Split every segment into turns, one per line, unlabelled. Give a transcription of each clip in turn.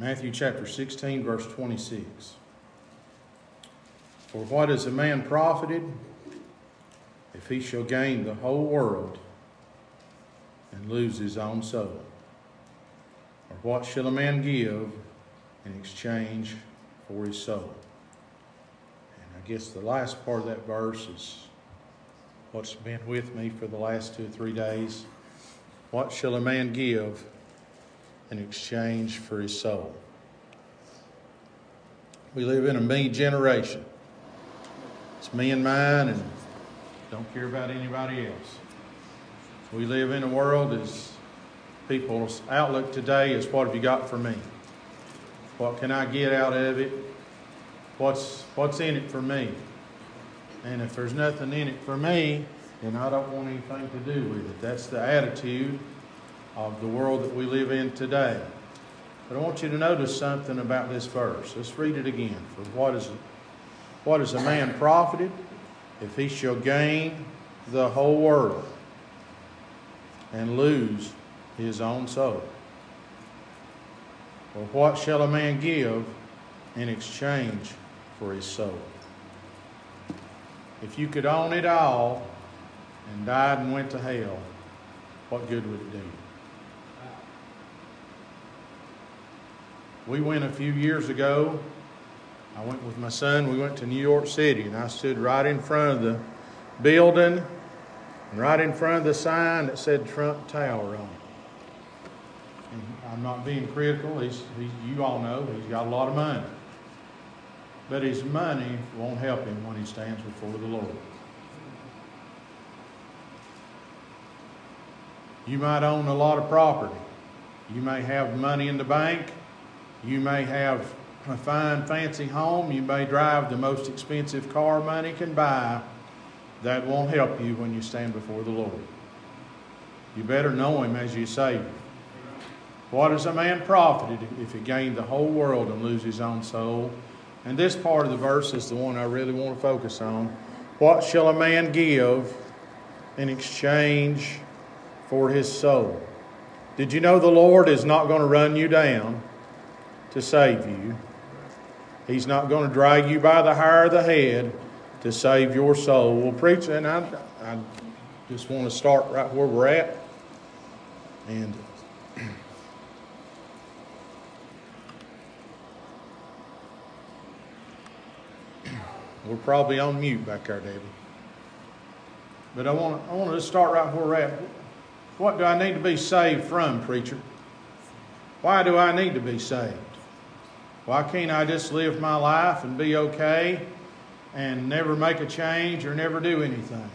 Matthew chapter 16, verse 26. For what is a man profited if he shall gain the whole world and lose his own soul? Or what shall a man give in exchange for his soul? And I guess the last part of that verse is what's been with me for the last two or three days. What shall a man give in exchange for his soul? We live in a me generation. It's me and mine, and don't care about anybody else. We live in a world as people's outlook today is what have you got for me? What can I get out of it? What's what's in it for me? And if there's nothing in it for me, then I don't want anything to do with it. That's the attitude of the world that we live in today. But I want you to notice something about this verse. Let's read it again. For what is what is a man profited if he shall gain the whole world and lose his own soul? Or what shall a man give in exchange for his soul? If you could own it all and died and went to hell, what good would it do? We went a few years ago. I went with my son. We went to New York City, and I stood right in front of the building, and right in front of the sign that said Trump Tower on it. And I'm not being critical. He's, he's, you all know he's got a lot of money. But his money won't help him when he stands before the Lord. You might own a lot of property. You may have money in the bank. You may have a fine, fancy home. You may drive the most expensive car money can buy. That won't help you when you stand before the Lord. You better know Him as your Savior. What is a man profited if he gained the whole world and lose his own soul? And this part of the verse is the one I really want to focus on. What shall a man give in exchange for his soul? Did you know the Lord is not going to run you down to save you? He's not going to drag you by the hair of the head to save your soul. Well, preach, and I, I just want to start right where we're at. And we're probably on mute back there, David. But I want, I want to start right where we're at. What do I need to be saved from, preacher? Why do I need to be saved? Why can't I just live my life and be okay and never make a change or never do anything?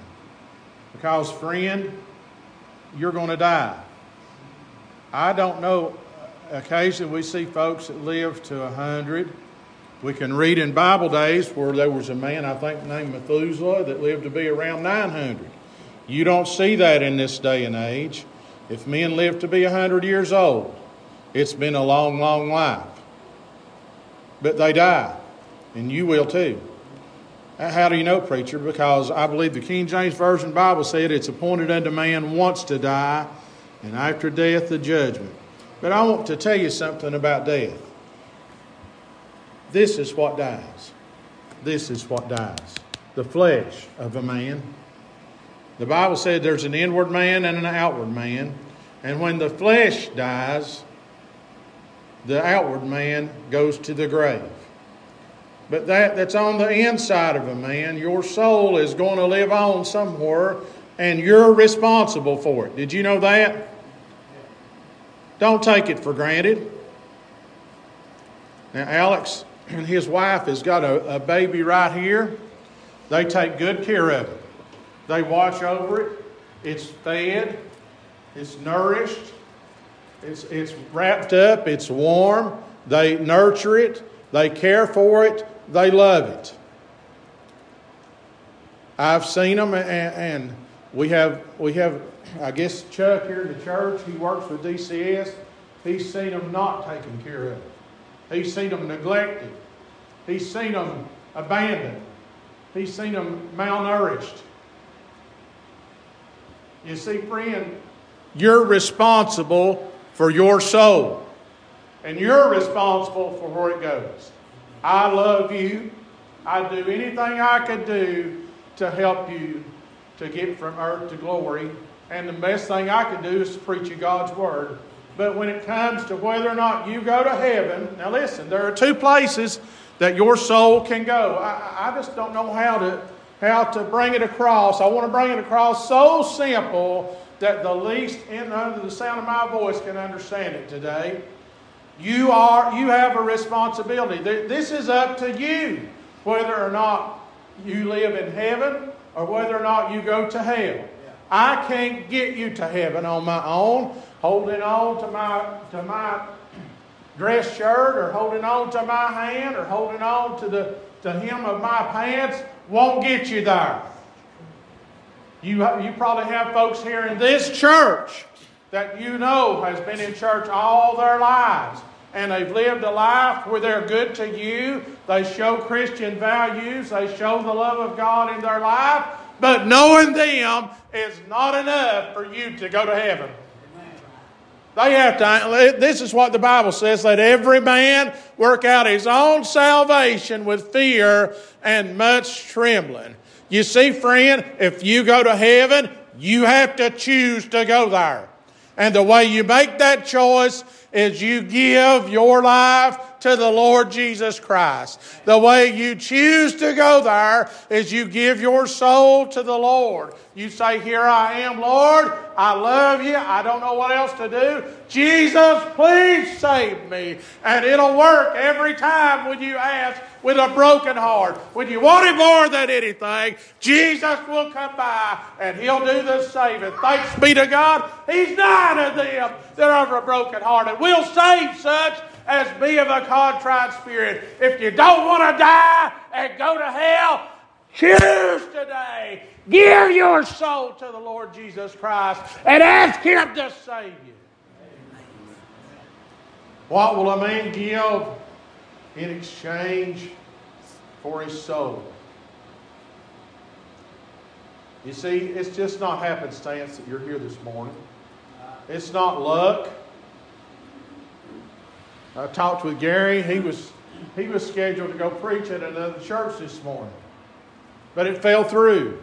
Because, friend, you're going to die. I don't know. Occasionally, we see folks that live to a hundred. We can read in Bible days where there was a man, I think, named Methuselah, that lived to be around 900. You don't see that in this day and age. If men live to be 100 years old, it's been a long, long life. But they die, and you will too. How do you know, preacher? Because I believe the King James Version Bible said it's appointed unto man once to die, and after death, the judgment. But I want to tell you something about death. This is what dies. This is what dies. The flesh of a man. The Bible said there's an inward man and an outward man. And when the flesh dies, the outward man goes to the grave. But that that's on the inside of a man, your soul is going to live on somewhere, and you're responsible for it. Did you know that? Don't take it for granted. Now, Alex and his wife has got a, a baby right here. They take good care of it. They watch over it. It's fed. It's nourished. It's, it's wrapped up. It's warm. They nurture it. They care for it. They love it. I've seen them, and, and we have we have. I guess Chuck here in the church. He works with DCS. He's seen them not taken care of. He's seen them neglected. He's seen them abandoned. He's seen them malnourished. You see, friend, you're responsible for your soul. and you're responsible for where it goes. I love you. I'd do anything I could do to help you to get from earth to glory. And the best thing I could do is to preach you God's word. But when it comes to whether or not you go to heaven, now listen, there are two places that your soul can go. I, I just don't know how to how to bring it across. I want to bring it across so simple that the least in under the sound of my voice can understand it today. You are you have a responsibility. This is up to you whether or not you live in heaven or whether or not you go to hell. I can't get you to heaven on my own, holding on to my to my dress shirt or holding on to my hand or holding on to the to hem of my pants won't get you there. You, you probably have folks here in this church that you know has been in church all their lives and they've lived a life where they're good to you. They show Christian values. They show the love of God in their life. But knowing them is not enough for you to go to heaven. They have to, this is what the Bible says let every man work out his own salvation with fear and much trembling. You see, friend, if you go to heaven, you have to choose to go there. And the way you make that choice is you give your life to the Lord Jesus Christ. The way you choose to go there is you give your soul to the Lord. You say, Here I am, Lord. I love you. I don't know what else to do. Jesus, please save me. And it'll work every time when you ask with a broken heart. When you want Him more than anything, Jesus will come by and He'll do the saving. Thanks be to God. He's nigh to them that are of a broken heart. And we'll save such as be of a contrite spirit. If you don't want to die and go to hell, choose today. Give your soul to the Lord Jesus Christ and ask Him to save you. What will a man give in exchange for his soul? You see, it's just not happenstance that you're here this morning. It's not luck. I talked with Gary. He was, he was scheduled to go preach at another church this morning, but it fell through.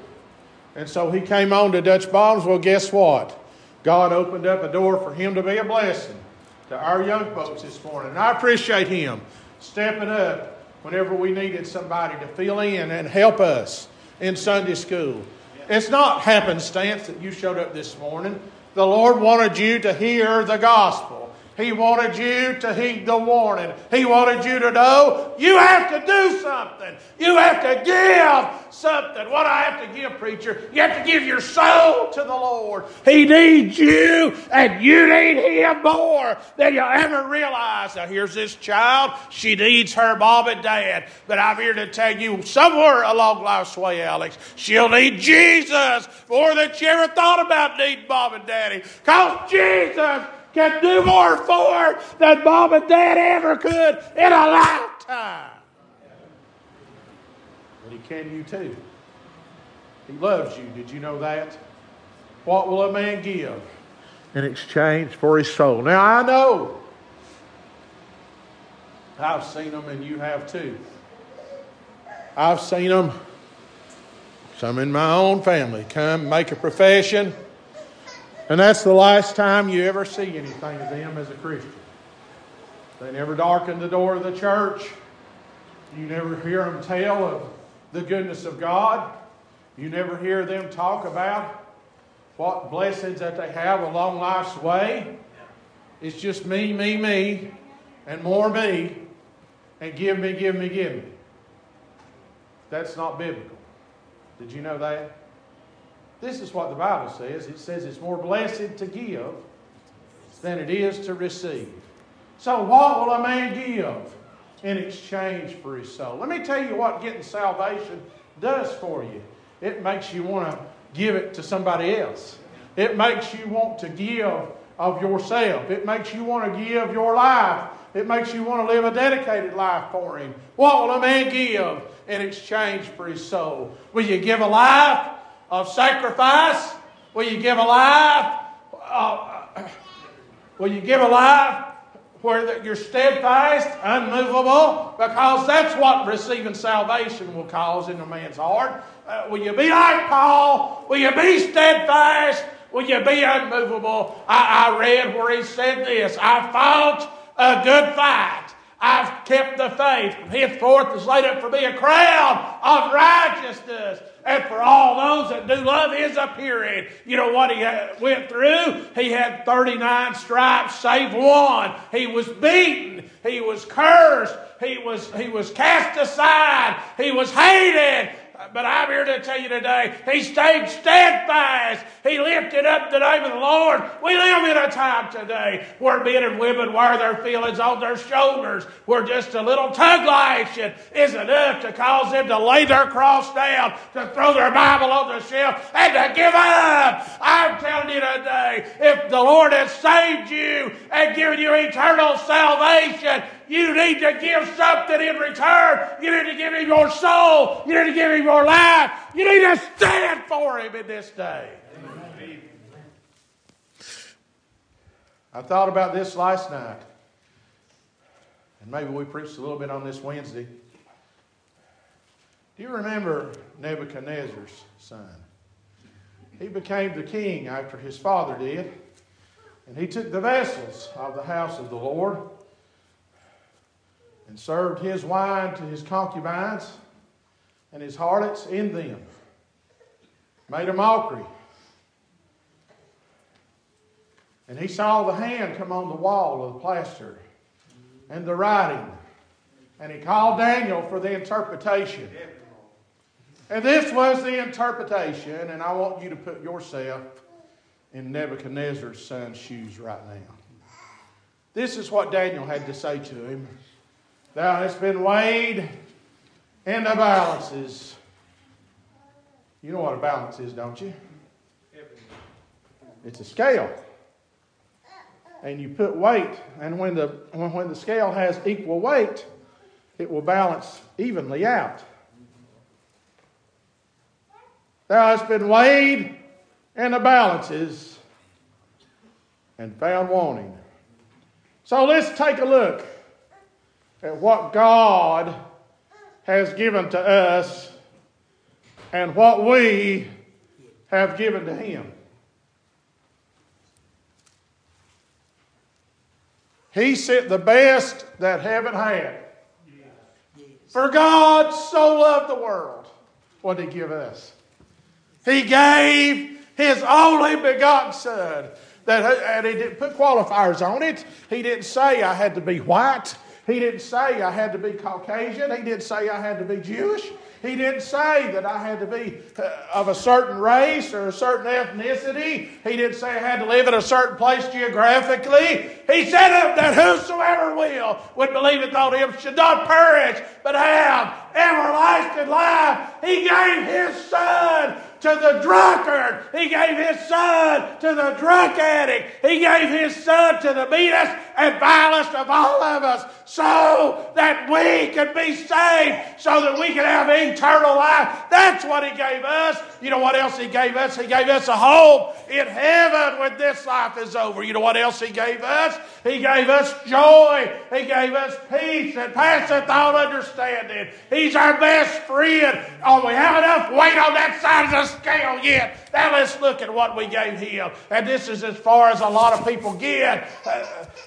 And so he came on to Dutch Bottoms. Well, guess what? God opened up a door for him to be a blessing to our young folks this morning. And I appreciate him stepping up whenever we needed somebody to fill in and help us in Sunday school. It's not happenstance that you showed up this morning. The Lord wanted you to hear the gospel. He wanted you to heed the warning. He wanted you to know you have to do something. You have to give something. What do I have to give, preacher? You have to give your soul to the Lord. He needs you, and you need Him more than you ever realize. Now, here's this child. She needs her mom and dad. But I'm here to tell you somewhere along life's way, Alex, she'll need Jesus more than she ever thought about needing mom and daddy. Because Jesus can do more for than mom and dad ever could in a lifetime. But he can you too. He loves you. Did you know that? What will a man give in exchange for his soul? Now I know. I've seen them and you have too. I've seen them, some in my own family, come make a profession and that's the last time you ever see anything of them as a Christian. They never darken the door of the church. You never hear them tell of the goodness of God. You never hear them talk about what blessings that they have along life's way. It's just me, me, me, and more me, and give me, give me, give me. That's not biblical. Did you know that? This is what the Bible says. It says it's more blessed to give than it is to receive. So, what will a man give in exchange for his soul? Let me tell you what getting salvation does for you. It makes you want to give it to somebody else. It makes you want to give of yourself. It makes you want to give your life. It makes you want to live a dedicated life for Him. What will a man give in exchange for his soul? Will you give a life of sacrifice? Will you give a life? Uh, will you give a life where you're steadfast, unmovable, because that's what receiving salvation will cause in a man's heart. Uh, will you be like Paul? Will you be steadfast? Will you be unmovable? I, I read where he said this I fought a good fight. I've kept the faith. Henceforth is laid up for me a crown of righteousness. And for all those that do love his appearing. You know what he went through? He had 39 stripes, save one. He was beaten. He was cursed. He was, he was cast aside. He was hated. But I'm here to tell you today, he stayed steadfast. He lifted up the name of the Lord. We live in a time today where men and women wear their feelings on their shoulders, where just a little tongue lashing is enough to cause them to lay their cross down, to throw their Bible on the shelf, and to give up. I'm telling you today, if the Lord has saved you and given you eternal salvation, you need to give something in return. You need to give him your soul. You need to give him your life. You need to stand for him in this day. I thought about this last night. And maybe we preached a little bit on this Wednesday. Do you remember Nebuchadnezzar's son? He became the king after his father did. And he took the vessels of the house of the Lord and served his wine to his concubines and his harlots in them, made a mockery. And he saw the hand come on the wall of the plaster and the writing. And he called Daniel for the interpretation. And this was the interpretation, and I want you to put yourself in Nebuchadnezzar's son's shoes right now. This is what Daniel had to say to him. Thou hast been weighed in the balances. You know what a balance is, don't you? It's a scale. And you put weight, and when the, when the scale has equal weight, it will balance evenly out. Thou hast been weighed in the balances and found wanting. So let's take a look at what God has given to us and what we have given to Him. He sent the best that heaven had. For God so loved the world. What did He give us? He gave His only begotten Son. That, and He didn't put qualifiers on it. He didn't say I had to be white. He didn't say I had to be Caucasian. He didn't say I had to be Jewish. He didn't say that I had to be uh, of a certain race or a certain ethnicity. He didn't say I had to live in a certain place geographically. He said that whosoever will would believe it on him should not perish, but have everlasting life. He gave his son to the drunkard. He gave his son to the drunk addict. He gave his son to the meanest and vilest of all of us so that we could be saved, so that we could have eternal life. That's what he gave us. You know what else he gave us? He gave us a hope in heaven when this life is over. You know what else he gave us? He gave us joy. He gave us peace that passeth all understanding. He's our best friend. Oh, we have enough weight on that side of the scale yet. Now let's look at what we gave him. And this is as far as a lot of people get. Uh,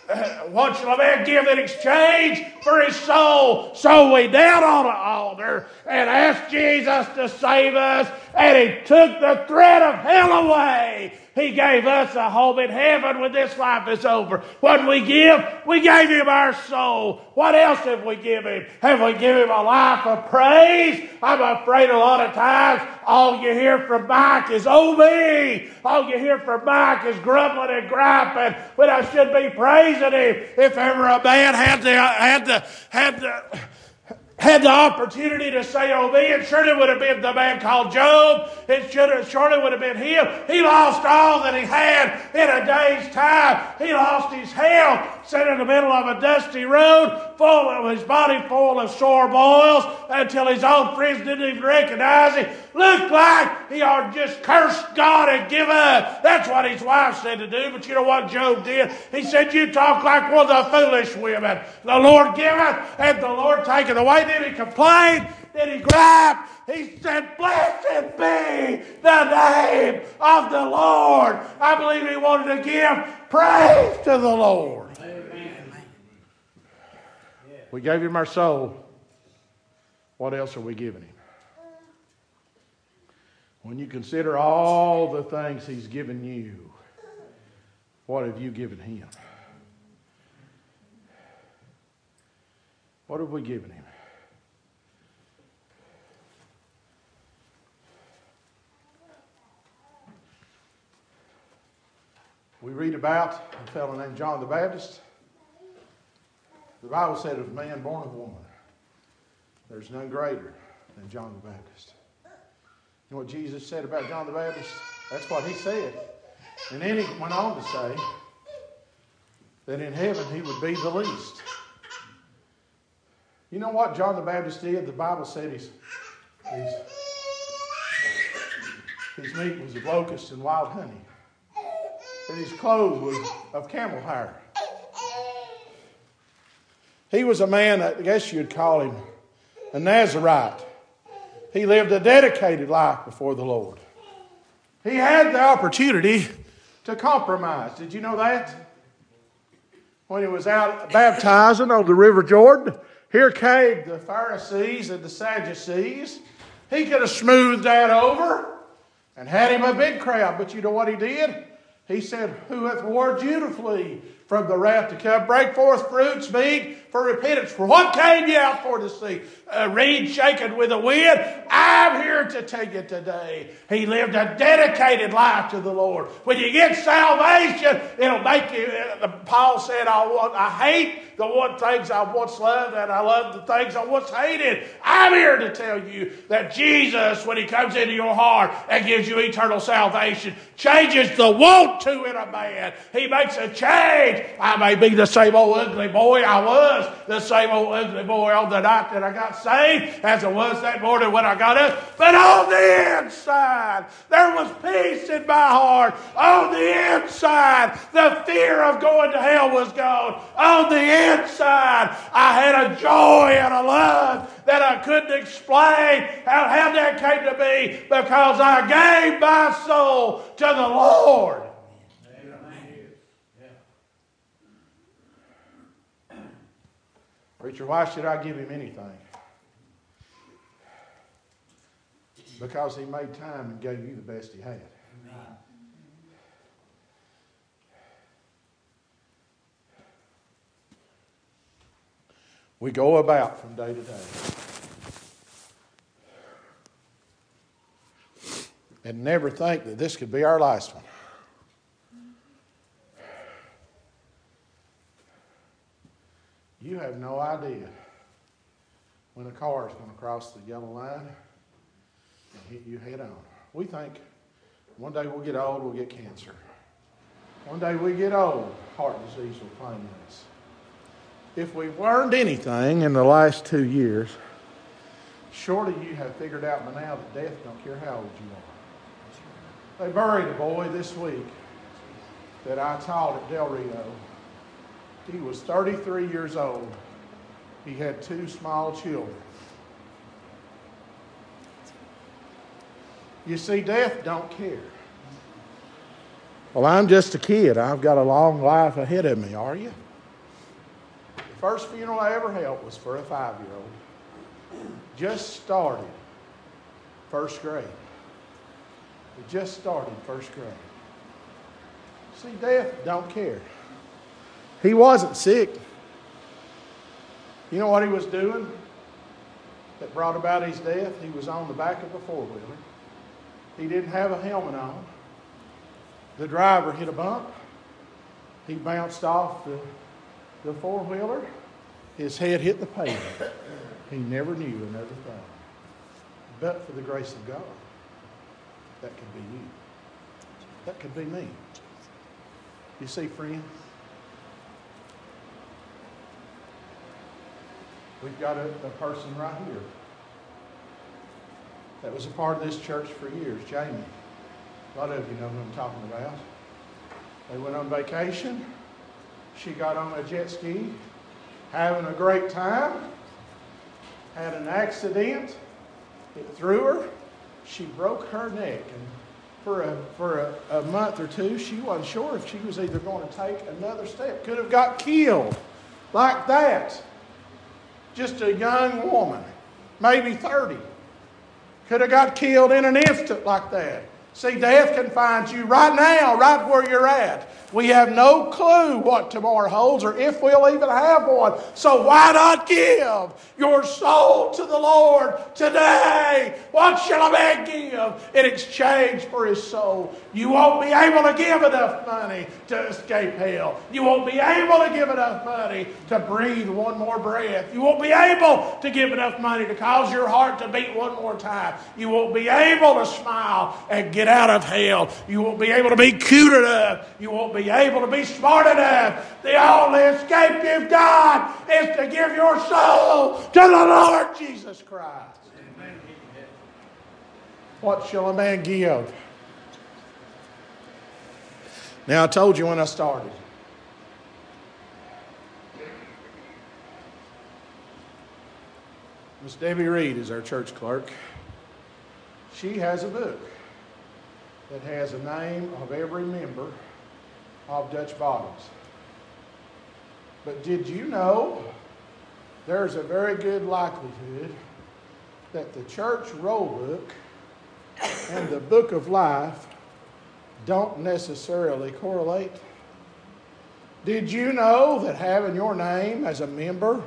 uh, what shall a man give in exchange for his soul? So we down on an altar and asked Jesus to save us, and he took the threat of hell away. He gave us a home in heaven when this life is over. What we give? We gave him our soul. What else have we given him? Have we given him a life of praise? I'm afraid a lot of times all you hear from Mike is, oh me. All you hear from Mike is grumbling and griping when I should be praising him. If ever a man had the, had the, had the, had the opportunity to say, Oh, me, it surely would have been the man called Job. It should have, surely would have been him. He lost all that he had in a day's time. He lost his health, sat in the middle of a dusty road, full of his body full of sore boils, until his own friends didn't even recognize him. Looked like he ought to just curse God and give up. That's what his wife said to do. But you know what Job did? He said, You talk like one of the foolish women. The Lord giveth and the Lord taketh away did he complain? Did he gripe? He said, Blessed be the name of the Lord. I believe he wanted to give praise to the Lord. Amen. We gave him our soul. What else are we giving him? When you consider all the things he's given you, what have you given him? What have we given him? We read about a fellow named John the Baptist. The Bible said of man born of woman, there's none greater than John the Baptist. You know what Jesus said about John the Baptist? That's what he said. And then he went on to say that in heaven he would be the least. You know what John the Baptist did? The Bible said his, his, meat was of locusts and wild honey and his clothes was of camel hair. He was a man, I guess you'd call him a Nazarite. He lived a dedicated life before the Lord. He had the opportunity to compromise. Did you know that? When he was out baptizing on the River Jordan, here came the Pharisees and the Sadducees. He could have smoothed that over and had him a big crowd, but you know what he did? He said, Who hath warned you to flee from the wrath to come? Break forth fruits meet for repentance. For what came ye out for to see? A reed shaken with a wind? I'm here to tell you today. He lived a dedicated life to the Lord. When you get salvation, it'll make you, uh, Paul said, I, want, I hate the one things I once loved, and I love the things I once hated. I'm here to tell you that Jesus, when He comes into your heart and gives you eternal salvation, changes the want to in a man. He makes a change. I may be the same old ugly boy I was, the same old boy on the night that I got saved as I was that morning when I got up. But on the inside, there was peace in my heart. On the inside, the fear of going to hell was gone. On the inside, I had a joy and a love that I couldn't explain how, how that came to be because I gave my soul to the Lord. Preacher, why should I give him anything? Because he made time and gave you the best he had. we go about from day to day. And never think that this could be our last one. You have no idea when a car is going to cross the yellow line and hit you head on. We think one day we'll get old, we'll get cancer. One day we get old, heart disease will claim us. If we've learned anything in the last two years, surely you have figured out by now that death don't care how old you are. They buried a boy this week that I taught at Del Rio. He was 33 years old. He had two small children. You see, death don't care. Well, I'm just a kid. I've got a long life ahead of me, are you? The First funeral I ever held was for a five year old. Just started first grade. We just started first grade. See, death don't care. He wasn't sick. You know what he was doing that brought about his death? He was on the back of a four wheeler. He didn't have a helmet on. The driver hit a bump. He bounced off the the four wheeler his head hit the pavement, he never knew another thing. But for the grace of God, that could be you. That could be me. You see, friend? We've got a, a person right here that was a part of this church for years, Jamie. A lot of you know who I'm talking about. They went on vacation. She got on a jet ski, having a great time, had an accident. It threw her. She broke her neck. And for a, for a, a month or two, she wasn't sure if she was either going to take another step. Could have got killed like that. Just a young woman, maybe 30. Could have got killed in an instant like that. See, death can find you right now, right where you're at. We have no clue what tomorrow holds or if we'll even have one. So why not give your soul to the Lord today? What shall a man give in exchange for his soul? You won't be able to give enough money to escape hell. You won't be able to give enough money to breathe one more breath. You won't be able to give enough money to cause your heart to beat one more time. You won't be able to smile and get out of hell. You won't be able to be cute enough. You won't be able to be smart enough. The only escape you've got is to give your soul to the Lord Jesus Christ. What shall a man give? Now, I told you when I started. Miss Debbie Reed is our church clerk. She has a book that has the name of every member of Dutch Bottoms. But did you know there's a very good likelihood that the church roll book and the book of life don't necessarily correlate? Did you know that having your name as a member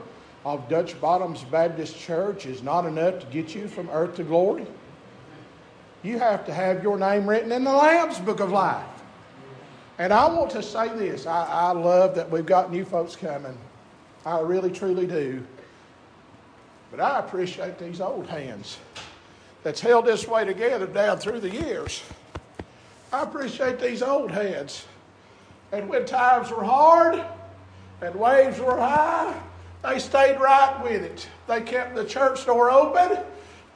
of Dutch Bottoms Baptist Church is not enough to get you from earth to glory? You have to have your name written in the Lamb's Book of Life. And I want to say this I, I love that we've got new folks coming. I really, truly do. But I appreciate these old hands that's held this way together down through the years. I appreciate these old hands. And when times were hard and waves were high, they stayed right with it. They kept the church door open.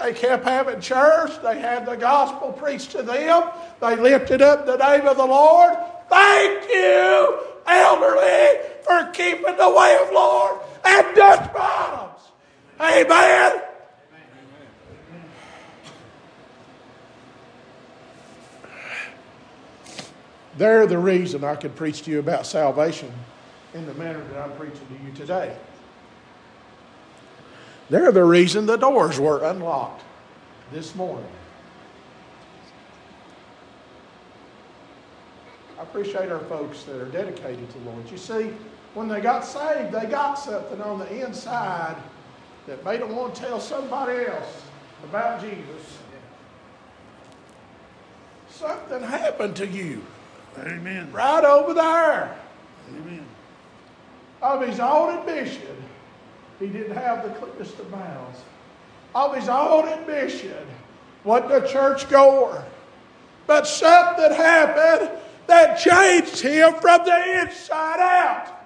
They kept having church. They had the gospel preached to them. They lifted up the name of the Lord. Thank you, elderly, for keeping the way of Lord and Dutch bottoms. Amen. They're the reason I could preach to you about salvation in the manner that I'm preaching to you today. They're the reason the doors were unlocked this morning. I appreciate our folks that are dedicated to the Lord. You see, when they got saved, they got something on the inside that made them want to tell somebody else about Jesus. Something happened to you.
Amen.
Right over there.
Amen.
Of his own admission, he didn't have the cleanest of mouths. Of his own admission, wasn't a church goer. But something happened that changed him from the inside out.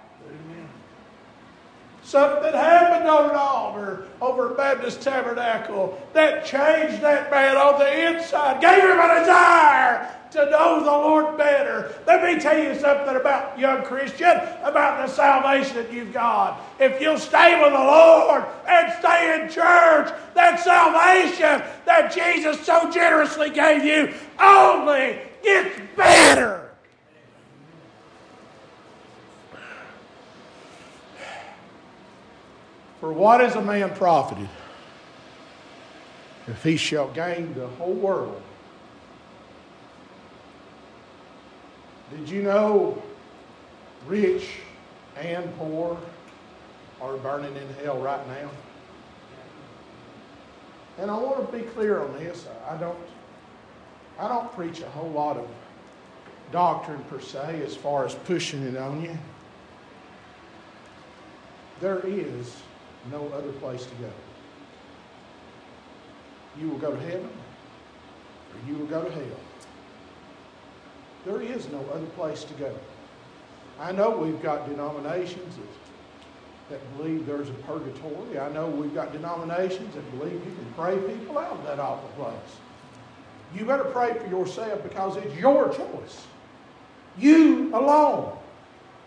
Something happened on an altar over Baptist Tabernacle that changed that man on the inside, gave him a desire to know the Lord better. Let me tell you something about young Christian, about the salvation that you've got. If you'll stay with the Lord and stay in church, that salvation that Jesus so generously gave you only gets better. For what is a man profited if he shall gain the whole world? Did you know rich and poor are burning in hell right now? And I want to be clear on this. I don't, I don't preach a whole lot of doctrine per se as far as pushing it on you. there is no other place to go. You will go to heaven or you will go to hell. There is no other place to go. I know we've got denominations that, that believe there's a purgatory. I know we've got denominations that believe you can pray people out of that awful place. You better pray for yourself because it's your choice. You alone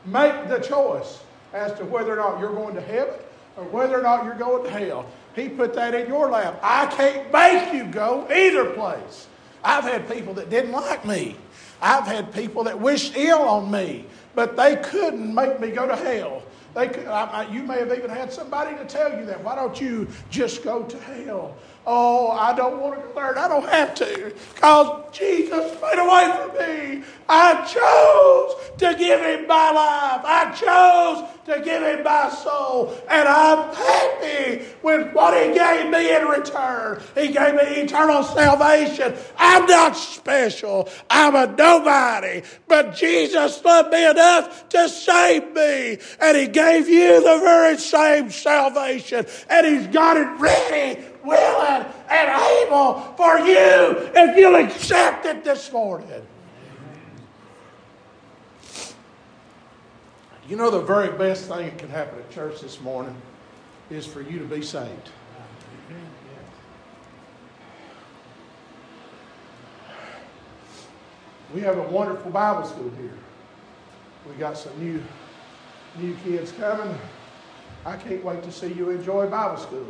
make the choice as to whether or not you're going to heaven or whether or not you're going to hell. He put that in your lap. I can't make you go either place. I've had people that didn't like me. I've had people that wished ill on me, but they couldn't make me go to hell. They could, I, you may have even had somebody to tell you that. Why don't you just go to hell? Oh, I don't want to there. I don't have to because Jesus made a way for me. I chose to give him my life. I chose to give him my soul. And I'm happy with what he gave me in return. He gave me eternal salvation. I'm not special. I'm a nobody. But Jesus loved me enough to save me. And he gave you the very same salvation. And he's got it ready willing, and able for you if you'll accept it this morning. You know, the very best thing that can happen at church this morning is for you to be saved. We have a wonderful Bible school here. We got some new, new kids coming. I can't wait to see you enjoy Bible school.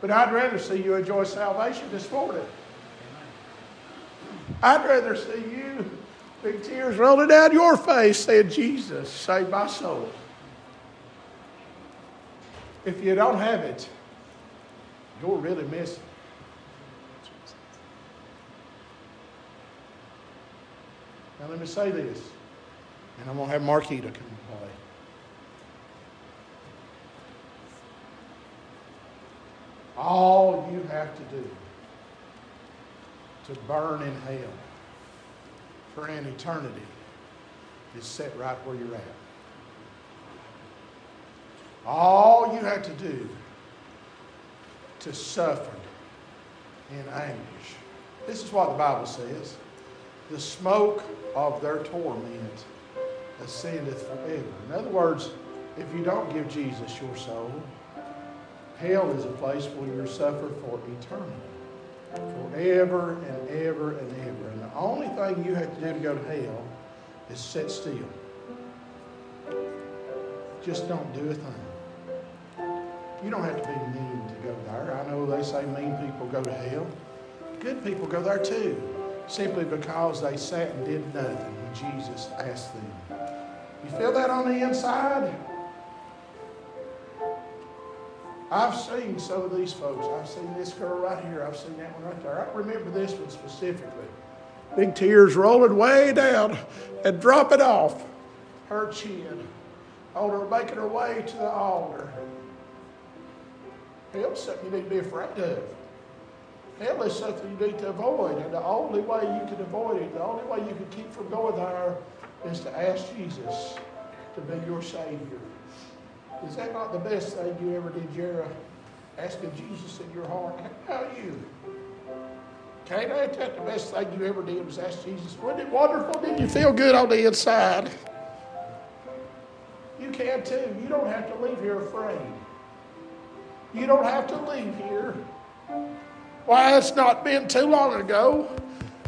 But I'd rather see you enjoy salvation this morning. I'd rather see you, big tears rolling down your face, saying, Jesus, save my soul. If you don't have it, you're really missing. Now, let me say this, and I'm going to have Marquita come play. All you have to do to burn in hell for an eternity is set right where you're at. All you have to do to suffer in anguish. This is what the Bible says. The smoke of their torment ascendeth forever. In other words, if you don't give Jesus your soul, Hell is a place where you suffer for eternity, forever and ever and ever. And the only thing you have to do to go to hell is sit still. Just don't do a thing. You don't have to be mean to go there. I know they say mean people go to hell. Good people go there too, simply because they sat and did nothing when Jesus asked them. You feel that on the inside? I've seen some of these folks. I've seen this girl right here. I've seen that one right there. I remember this one specifically. Big tears rolling way down and dropping off her chin on her making her way to the altar. Hell's something you need to be afraid of. Hell is something you need to avoid. And the only way you can avoid it, the only way you can keep from going there is to ask Jesus to be your Savior. Is that not the best thing you ever did, Jera? Asking Jesus in your heart, how about you? Can't I that the best thing you ever did was ask Jesus? Wasn't it wonderful? Didn't you feel good on the inside? You can too. You don't have to leave here afraid. You don't have to leave here. Why, it's not been too long ago.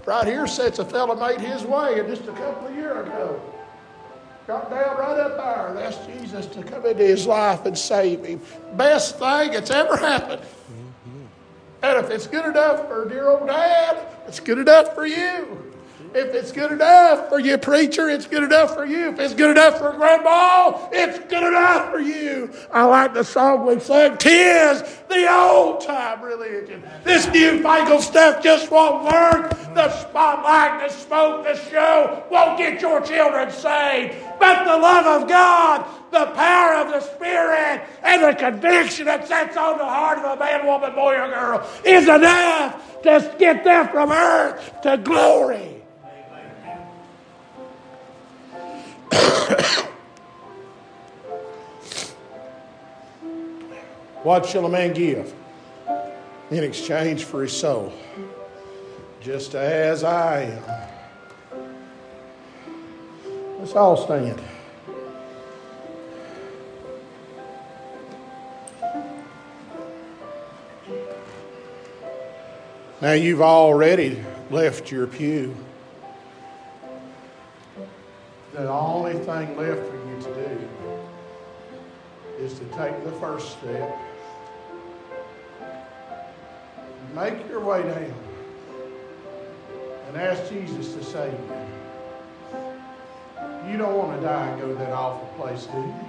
Right here sits a fellow made his way just a couple of years ago. Got down right up there and asked Jesus to come into his life and save him. Best thing that's ever happened. Mm-hmm. And if it's good enough for dear old dad, it's good enough for you. If it's good enough for you, preacher, it's good enough for you. If it's good enough for grandma, it's good enough for you. I like the song we sang, Tis the old time religion. This newfangled stuff just won't work. The spotlight, the smoke, the show won't get your children saved. But the love of God, the power of the Spirit, and the conviction that sets on the heart of a man, woman, boy, or girl is enough to get them from earth to glory. What shall a man give in exchange for his soul? Just as I am. Let's all stand. Now you've already left your pew. The only thing left for you to do is to take the first step. Make your way down and ask Jesus to save you. You don't want to die and go to that awful place, do you?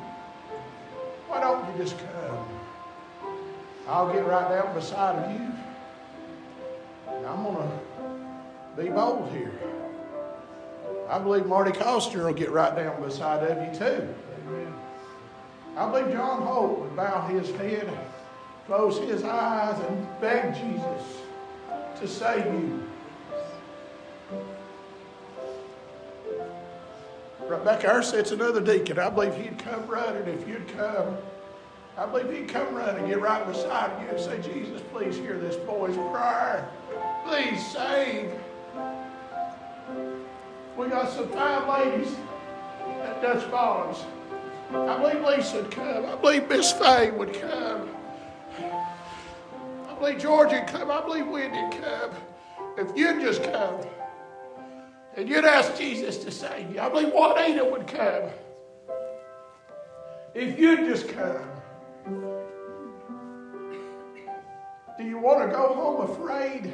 Why don't you just come? I'll get right down beside of you. I'm going to be bold here. I believe Marty Costner will get right down beside of you too. I believe John Holt would bow his head, close his eyes, and beg Jesus to save you. Right back there sits another deacon. I believe he'd come running if you'd come. I believe he'd come running, get right beside you, and say, Jesus, please hear this boy's prayer. Please save. We got some fine ladies at Dutch Bottoms. I believe Lisa would come. I believe Miss Fay would come. I believe Georgia would come. I believe Wendy would come. If you'd just come and you'd ask Jesus to save you, I believe Juanita would come. If you'd just come. Do you want to go home afraid?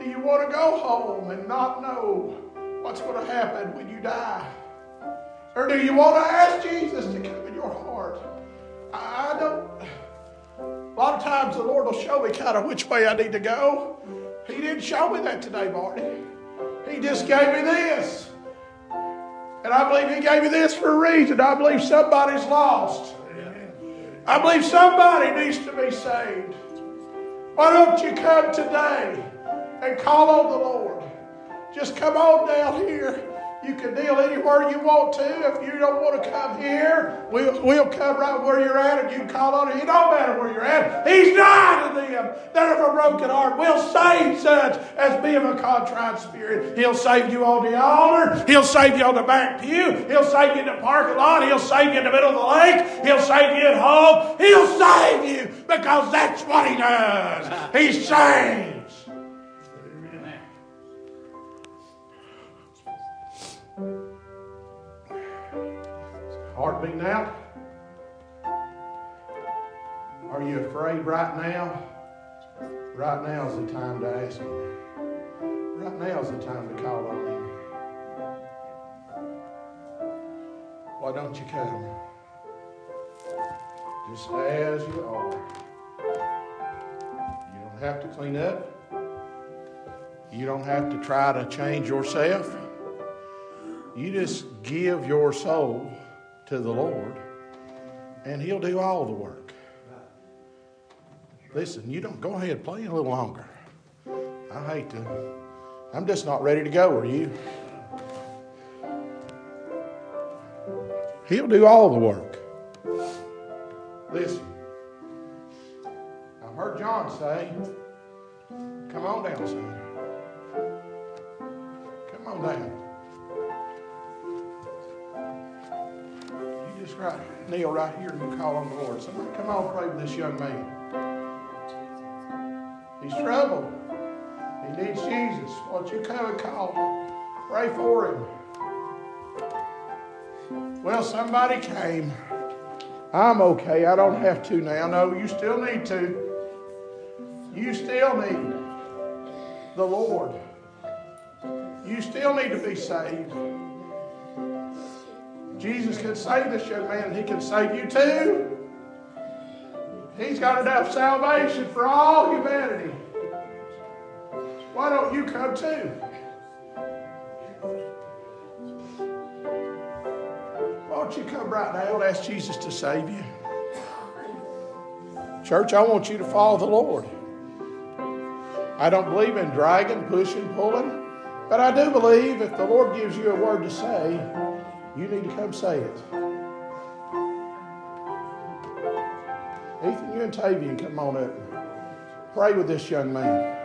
Do you want to go home and not know what's going to happen when you die? Or do you want to ask Jesus to come in your heart? I don't. A lot of times the Lord will show me kind of which way I need to go. He didn't show me that today, Marty. He just gave me this. And I believe He gave me this for a reason. I believe somebody's lost. I believe somebody needs to be saved. Why don't you come today and call on the Lord? Just come on down here you can kneel anywhere you want to. If you don't want to come here, we'll, we'll come right where you're at and you can call on him. It don't matter where you're at. He's died to them that have a broken heart. We'll save such as be of a contrite spirit. He'll save you on the altar. He'll save you on the back pew. He'll save you in the parking lot. He'll save you in the middle of the lake. He'll save you at home. He'll save you because that's what he does. He saves. Are you afraid right now? Right now is the time to ask Him. Right now is the time to call on Him. Why don't you come? Just as you are. You don't have to clean up. You don't have to try to change yourself. You just give your soul to the Lord, and He'll do all the work. Listen, you don't go ahead, play a little longer. I hate to. I'm just not ready to go, are you? He'll do all the work. Listen, I've heard John say, Come on down, son. Come on down. Right, kneel right here and call on the Lord. Somebody come on, pray with this young man. He's troubled. He needs Jesus. Won't you come and call? Pray for him. Well, somebody came. I'm okay. I don't have to now. No, you still need to. You still need the Lord. You still need to be saved. Jesus can save this young man, he can save you too. He's got enough salvation for all humanity. Why don't you come too? Why don't you come right now and ask Jesus to save you? Church, I want you to follow the Lord. I don't believe in dragging, pushing, pulling, but I do believe if the Lord gives you a word to say, you need to come say it. Ethan, you and Tavian come on up. Pray with this young man.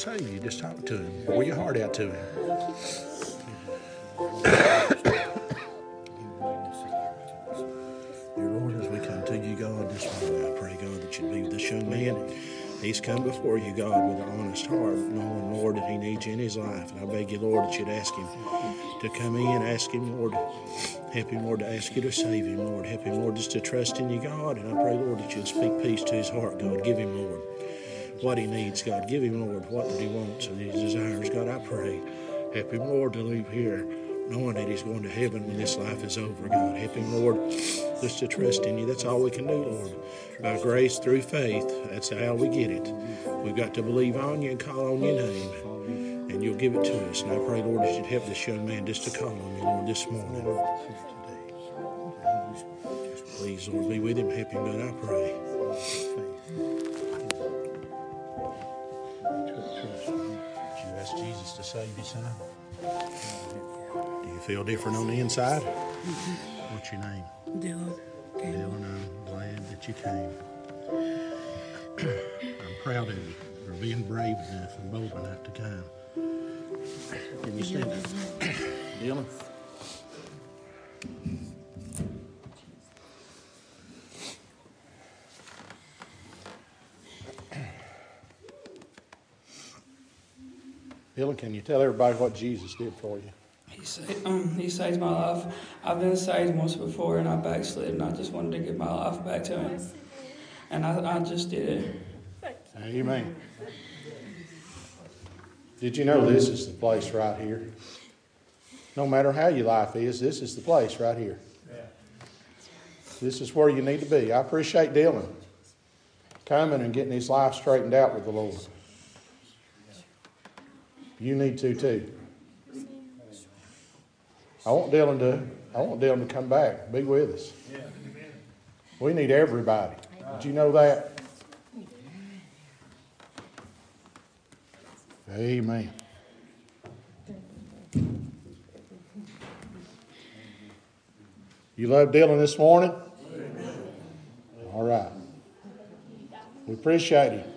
Save you. Just talk to him. Pour your heart out to him. Dear Lord, as we come to you, God, this morning, I pray, God, that you'd be with this young man. He's come before you, God, with an honest heart, knowing, Lord, that he needs you in his life. And I beg you, Lord, that you'd ask him to come in, ask him, Lord, help him, Lord, to ask you to save him, Lord. Help him, Lord, just to trust in you, God. And I pray, Lord, that you'd speak peace to his heart, God. Give him, Lord, what he needs, God. Give him, Lord, what he wants and his desires, God. I pray. Help him, Lord, to leave here knowing that he's going to heaven when this life is over, God. Help him, Lord, just to trust in you. That's all we can do, Lord. By grace through faith, that's how we get it. We've got to believe on you and call on your name, and you'll give it to us. And I pray, Lord, that you'd help this young man just to call on you, Lord, this morning. Please, Lord, be with him. Help him, God, I pray. Did you ask Jesus to save you, son? Do you feel different on the inside? What's your name?
Dylan.
Dylan, I'm glad that you came. I'm proud of you for being brave enough and bold enough to come. Can you stand up? Dylan? Can you tell everybody what Jesus did for you?
He saved, um, he saved my life. I've been saved once before and I backslid and I just wanted to give my life back to him. And I, I just did it.
Amen. Did you know this is the place right here? No matter how your life is, this is the place right here. This is where you need to be. I appreciate Dylan coming and getting his life straightened out with the Lord. You need to too. I want Dylan to I want Dylan to come back, be with us. We need everybody. Did you know that? Amen. You love Dylan this morning? All right. We appreciate him.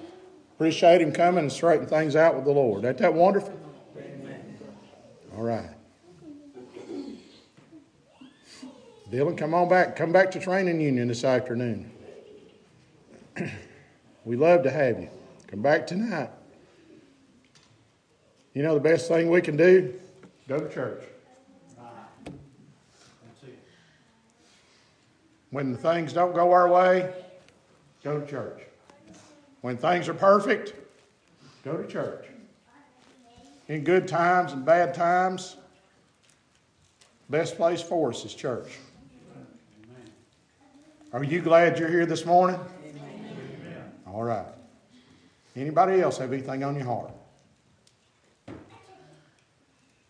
Appreciate him coming and straightening things out with the Lord. Ain't that wonderful? Amen. All right. Dylan, come on back. Come back to training union this afternoon. we love to have you. Come back tonight. You know the best thing we can do? Go to church. When things don't go our way, go to church. When things are perfect, go to church. In good times and bad times, best place for us is church. Are you glad you're here this morning? All right. Anybody else have anything on your heart?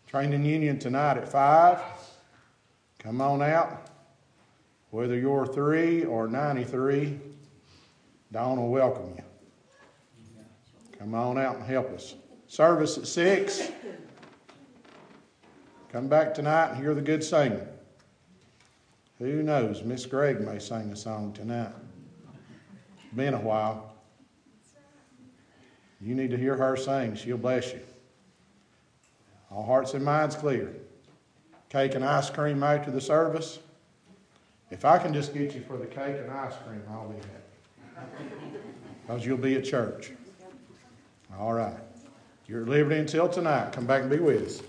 Training union tonight at 5. Come on out. Whether you're 3 or 93, Don will welcome you. Come on out and help us. Service at 6. Come back tonight and hear the good singing. Who knows? Miss Gregg may sing a song tonight. Been a while. You need to hear her sing. She'll bless you. All hearts and minds clear. Cake and ice cream after the service. If I can just get you for the cake and ice cream, I'll be happy. Because you'll be at church. All right. You're at liberty until tonight. Come back and be with us.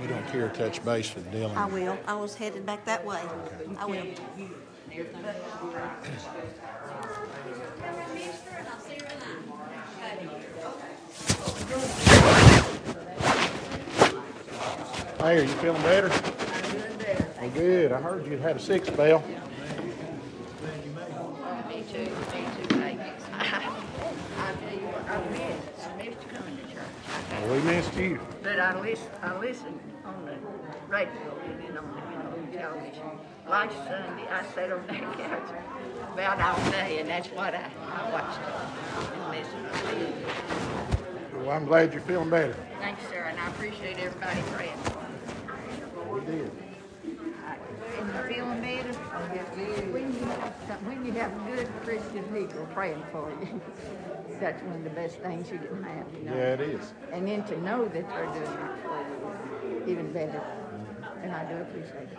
We don't care to touch base with Dylan.
I will. I was headed back that way. I will.
Hey, are you feeling better?
I'm doing better.
Well, good. I heard you had a six bell.
Me too, me too, baby. I tell you what, I missed, I missed coming to church. I
Well, we missed you.
But I listen, I listen on the radio and on the, you know, television. Last Sunday, I sat on that couch about all day, and that's what I, I watched and listened to.
Well, I'm glad you're feeling better.
Thanks, sir, and I appreciate everybody praying for me.
We did.
And you feeling better? When you, have good Christian people praying for you, that's one of the best things you can have, you know?
Yeah, it is.
And then to know that they're doing it for you, even better. And I do appreciate it.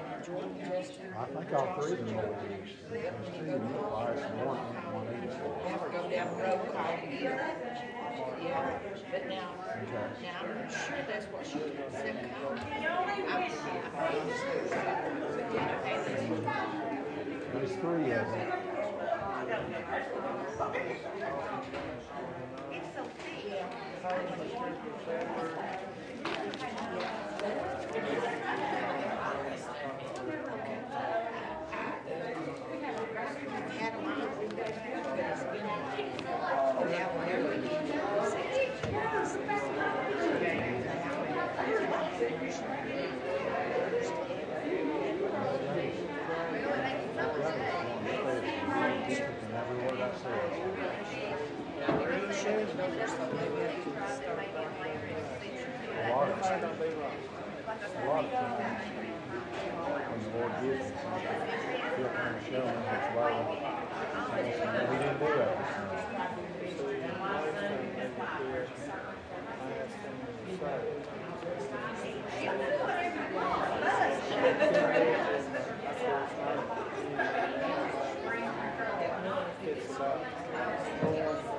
I think
all
three of them are. There's two, Nikolai's and one, one each.
Go down the road you. Yeah, but now, now I'm sure that's what she said.
There's three of them. Every word I said. A lot of times. A lot of times. When the Lord gives me something, Of which way. He didn't do that this time.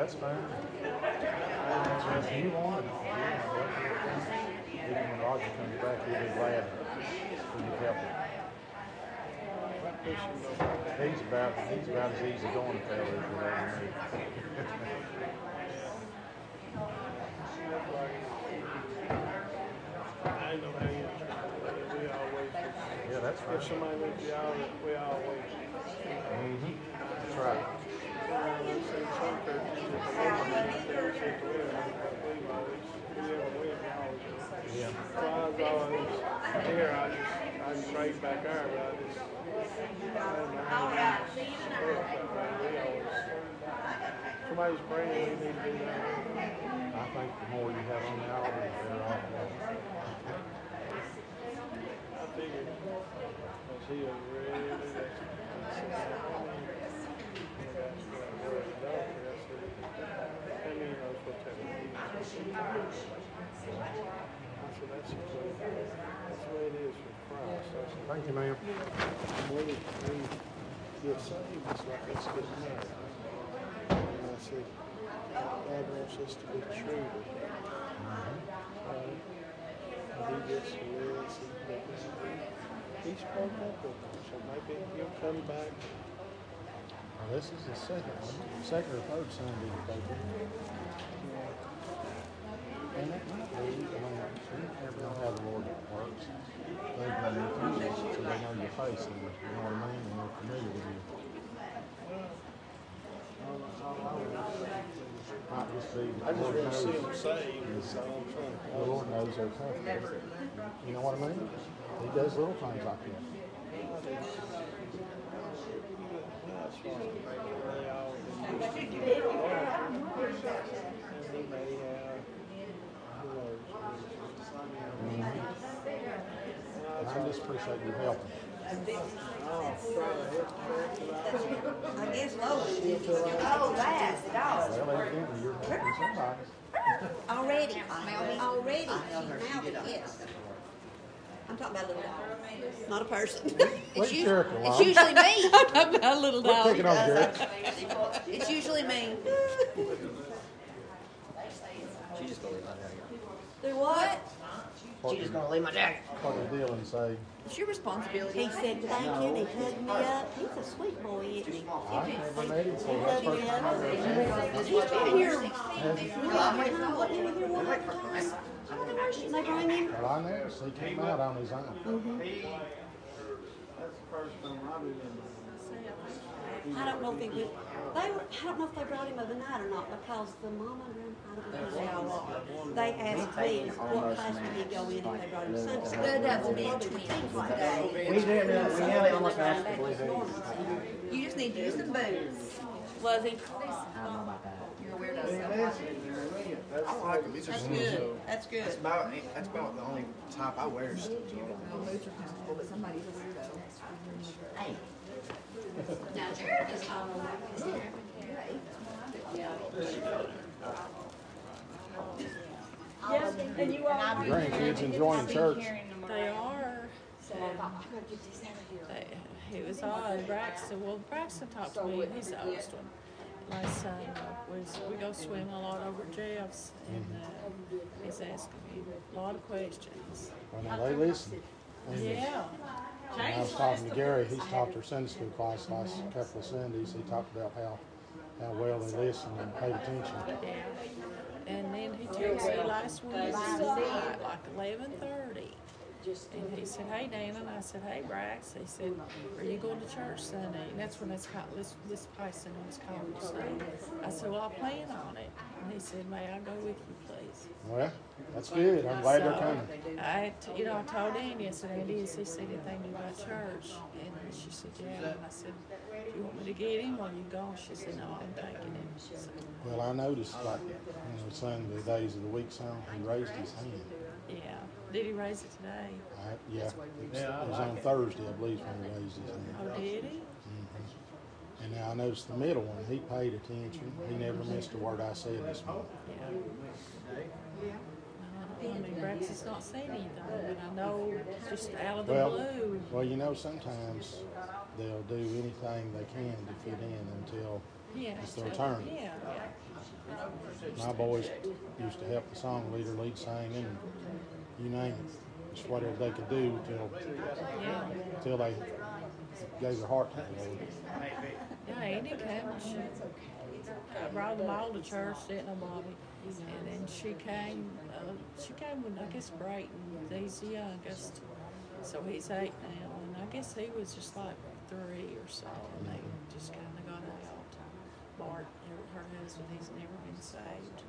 That's fine. You want even when Roger comes back, he'll be glad we can help him. He's about, he's about as easy going a fellow as you'll ever meet.
I know how you, we always,
Yeah, that's
right.
if
somebody went to y'all, we always,
Mhm. That's right.
uh, let's say some churches, if a woman is there, she can win, we always, we ever win, we always win.
Yeah.
So I was always, here, I just, I back there, but I just, I don't know how to do it, but we always, somebody's praying, we need to do that.
I think the more you have on the altar, the better off you are.
I figured, he was really, that's the way, that's the way it is with Christ.
Thank you, ma'am.
when we, get saved, it's like it's getting married. And I said, God wants us to be true to Him. He gets the rest, He He's broke up with them, so maybe He'll come back.
Well, this is the second one, second or third Sunday that they do. And it might I mean, you know how the Lord works. They've been infused, so they know your face, and you know what I mean, and they're familiar with you. Might just be,
I just
Lord
want to see them
knows,
saved, so I'm trying to.
the Lord knows their comfort. You know what I mean? He does little things like that.
That's why they all been used to get along. And he may have, who knows,
I just appreciate your help.
I'll try to help back till I
I guess Lois did.
Oh, that's the dog.
Well, evidently you're helping somebody.
Already, already, she mouthed yes. I'm talking about a little dog, not a person.
Quit
It's usually,
jerking,
it's
Lon.
usually me. I'm talking about a little
Quit
dog.
picking on Garrett.
It's usually me. Do what?
What
She's
did,
gonna leave my jacket.
what did Dylan say?
It's your responsibility. He said thank you and he hugged me up. He's a sweet boy, isn't he?
I never met him before.
He
That's
hugged
first
me
time
up.
I've ever met him.
He's been here. Yeah, wasn't he here one other time? And they bring him.
Well, I never see him out on his own.
I don't know if he was, they, I don't know if they brought him overnight or not because the mama and grandpa, I don't long, they asked me what class would he go in if they brought him to Sunday school.
Good, that's
Well,
me,
probably
twins
things
today.
that.
We did, we had it almost last couple of.
You just need to use some boots.
Was he?
I don't know about that.
You're a weirdo. so
I like them. These are
That's
smooth.
good, that's good.
That's about that's about the only type I wear. still.
Well, boots are comfortable, but somebody's a weirdo.
Hey,
Now, Jared is um, on
Your grandkids enjoying church.
They are. They, it was odd. Braxton, well, Braxton talked to me. He's the oldest one. My son was, we go swim a lot over at Jeff's, and uh, he's asking me a lot of questions.
Well, now they listen. And
Yeah.
When I was talking to Gary, he's taught their Sunday school class last couple of Sundays. He talked about how, how well they listen and paid attention.
Yeah. And then he texted me last Wednesday night, like eleven thirty. And he said, "Hey, Dan," and I said, "Hey, Brax." He said, "Are you going to church Sunday?" And that's when it's called this this Python was called Sunday. I said, "Well, I plan on it." And he said, "May I go with you, please?"
Well, that's good. I'm glad they're coming.
I, t- you know, I told Andy, I said, Andy, has he said anything about church? And she said, yeah. And I said, do you want me to get him or you go? She said, no, I'm taking him. So,
Well, I noticed like when we sung the Days of the Week song, he raised his hand.
yeah. Did he raise it today?
I, yeah, it was, it was on Thursday, I believe, when he raised his hand.
Oh, did he?
Mhm. And now I noticed the middle one, he paid attention. He never missed a word I said this morning.
Yeah. I mean, Braxton's not saying anything, but I know just out of the
Well,
blue.
well, you know, sometimes they'll do anything they can to fit in until
Yeah.
it's their turn.
Yeah, yeah.
My boys used to help the song leader lead sing and you name it. Just whatever they could do till,
Yeah.
till they gave their heart to the Lord.
Yeah, Andy came and she I brought them all to church, didn't I, Bobby? And then she came, uh, she came with, I guess, Brayton, he's the youngest. So he's eight now, and I guess he was just like three or so, and they just kind of got out. Bart, her husband, he's never been saved.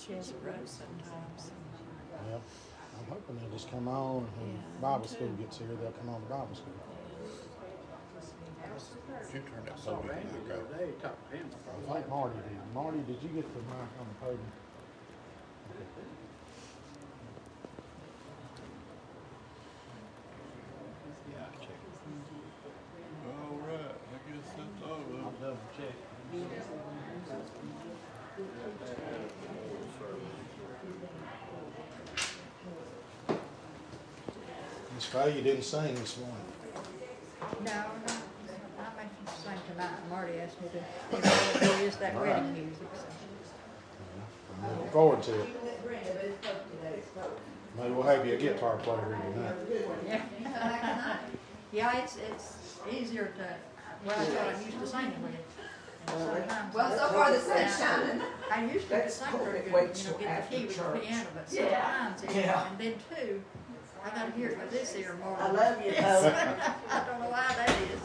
She has a road sometimes.
Well, I'm hoping they'll just come on when
Yeah,
Bible school
too.
gets here, they'll come on to Bible school.
You turn that podium back up.
I think Marty did. Marty, did you get the mic on the podium?
Yeah, I checked. All right, I guess that's all of them.
I'll double check.
Oh, you didn't sing this morning.
No, no, I may sing tonight. Marty asked me to, you know, use that wedding music, so.
I'm looking forward to it. Maybe we'll have you a guitar player here tonight.
Yeah. Yeah, it's, it's easier to, well, that's what I'm used to singing with. And sometimes-
Well, so far the sun's shining.
I used to sing pretty good, you know, get the key with the piano, but sometimes, it- and then two, I gotta hear it with this ear more.
I love you,
this. I don't know why that is.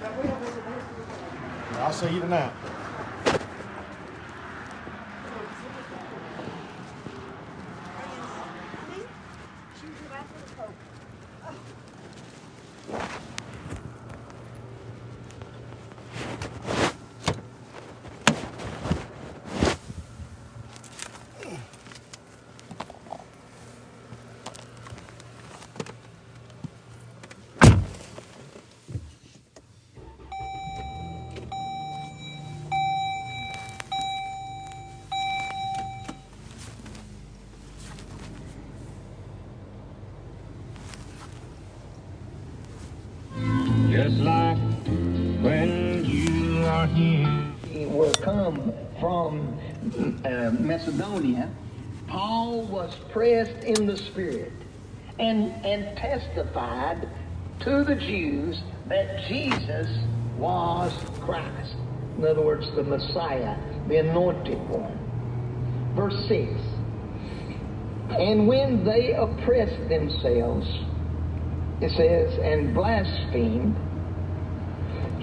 But we'll visit this.
I'll see you tonight.
Just like when you are here.
Will come from uh, Macedonia. Paul was pressed in the spirit and, and testified to the Jews that Jesus was Christ. In other words, the Messiah, the anointed one. Verse 6 And when they oppressed themselves, it says, and blasphemed,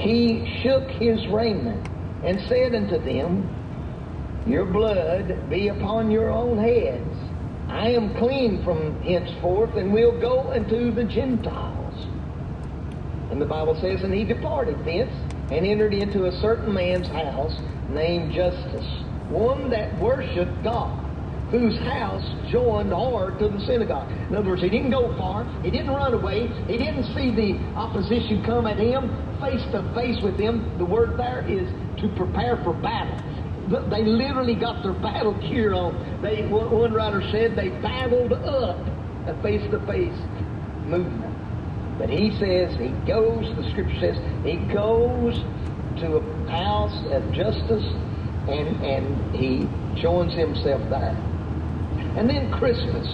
he shook his raiment and said unto them, Your blood be upon your own heads. I am clean from henceforth, and will go unto the Gentiles. And the Bible says, And he departed thence, and entered into a certain man's house named Justus, one that worshipped God, whose house joined hard to the synagogue. In other words, he didn't go far, he didn't run away, he didn't see the opposition come at him face to face with them. The word there is to prepare for battle. They literally got their battle gear on. They, one writer said they battled up a face to face movement. But he says he goes, the scripture says, he goes to a house of Justus and, and he joins himself there. And then Crispus,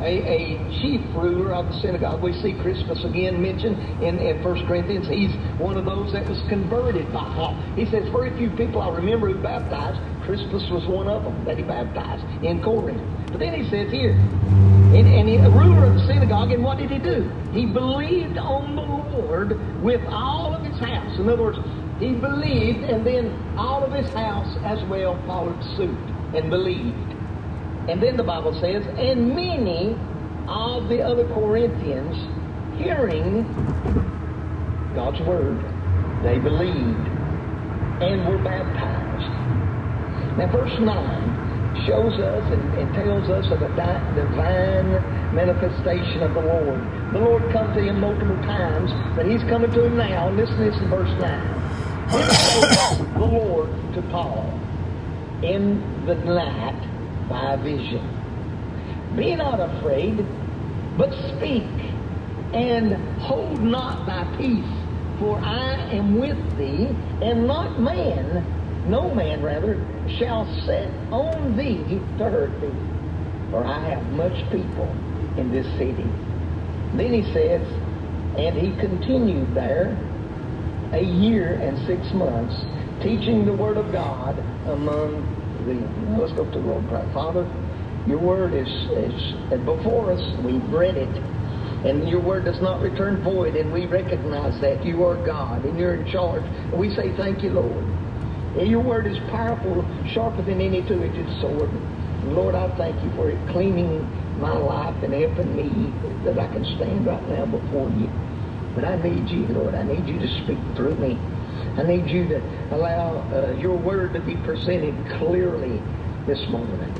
a, a chief ruler of the synagogue. We see Crispus again mentioned in, in 1 Corinthians. He's one of those that was converted by Paul. He says, very few people I remember who baptized. Crispus was one of them that he baptized in Corinth. But then he says here, and, and he, a ruler of the synagogue, and what did he do? He believed on the Lord with all of his house. In other words, he believed, and then all of his house as well followed suit and believed. And then the Bible says, and many of the other Corinthians, hearing God's word, they believed and were baptized. Now, verse 9 shows us and, and tells us of a di- divine manifestation of the Lord. The Lord comes to him multiple times, but he's coming to him now. Listen to this in verse 9. The Lord to Paul in the night by vision. Be not afraid, but speak, and hold not thy peace, for I am with thee, and not man, no man rather, shall set on thee to hurt thee. For I have much people in this city. Then he says, and he continued there a year and six months, teaching the word of God among Now let's go to the Lord pray. Father, your word is, is before us. We've read it. And your word does not return void, and we recognize that. You are God, and you're in charge. And we say, Thank you, Lord. And your word is powerful, sharper than any two-edged sword. And Lord, I thank you for it cleaning my life and helping me that I can stand right now before you. But I need you, Lord. I need you to speak through me. I need you to allow uh, your word to be presented clearly this morning.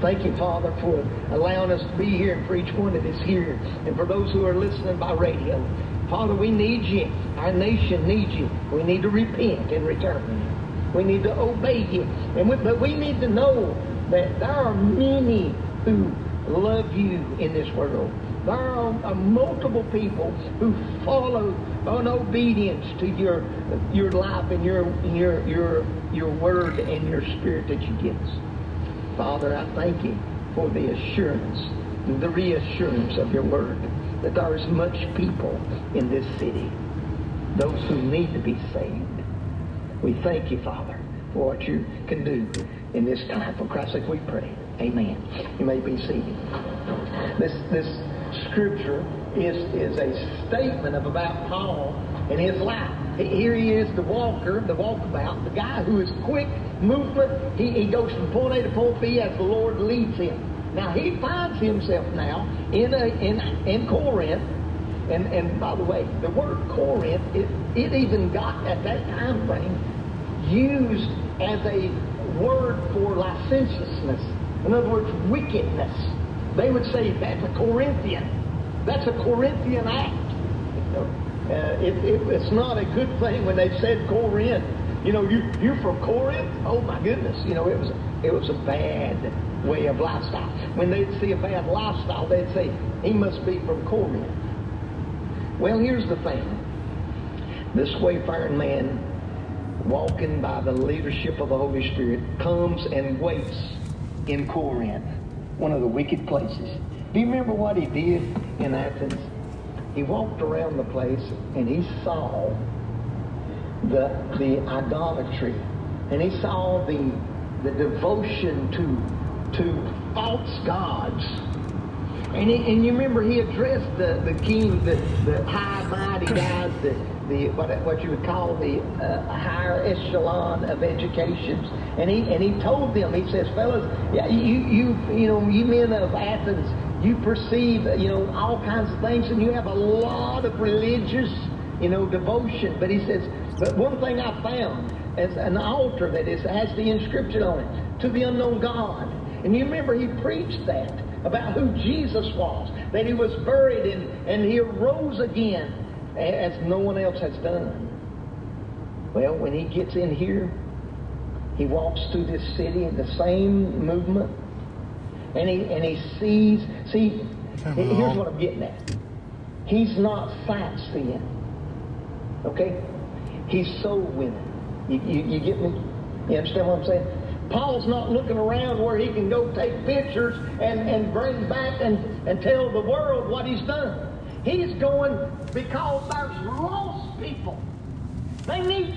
Thank you, Father, for allowing us to be here and for each one that is here and for those who are listening by radio. Father, we need you. Our nation needs you. We need to repent and return. We need to obey you. And we, but we need to know that there are many who love you in this world. There are, multiple people who follow in obedience to your your life and your your your your word and your spirit that you give us. Father, I thank you for the assurance, the reassurance of your word that there is much people in this city, those who need to be saved. We thank you, Father, for what you can do in this time. For Christ's sake we pray. Amen. You may be seated. This this scripture is is a statement of about Paul and his life. Here he is, the walker, the walkabout, the guy who is quick movement. He, he goes from point A to point B as the Lord leads him. Now he finds himself now in a in in Corinth. And and by the way, the word Corinth, it, it even got at that time frame used as a word for licentiousness. In other words, wickedness. They would say that's a Corinthian. That's a Corinthian act. Uh, it, it, it's not a good thing when they said Corinth. You know, you you're from Corinth. Oh my goodness. You know, it was it was a bad way of lifestyle. When they'd see a bad lifestyle, they'd say he must be from Corinth. Well, here's the thing. This wayfaring man, walking by the leadership of the Holy Spirit, comes and waits in Corinth, one of the wicked places. Do you remember what he did in Athens? He walked around the place and he saw the the idolatry, and he saw the the devotion to to false gods. And, he, and you remember he addressed the, the king, the, the high mighty guys, the, the what, what you would call the uh, higher echelon of educations, and he and he told them, he says, fellas, yeah, you you you know you men of Athens, you perceive you know all kinds of things, and you have a lot of religious you know devotion. But he says, but one thing I found is an altar that is has the inscription on it to the unknown God. And you remember he preached that about who Jesus was, that he was buried and, and he arose again as no one else has done. Well, when he gets in here, he walks through this city in the same movement, and he and he sees. See, here's what I'm getting at. He's not sightseeing. Okay, he's soul winning. You, you, you get me? You understand what I'm saying? Paul's not looking around where he can go take pictures and, and bring back and, and tell the world what he's done. He's going because there's lost people. They need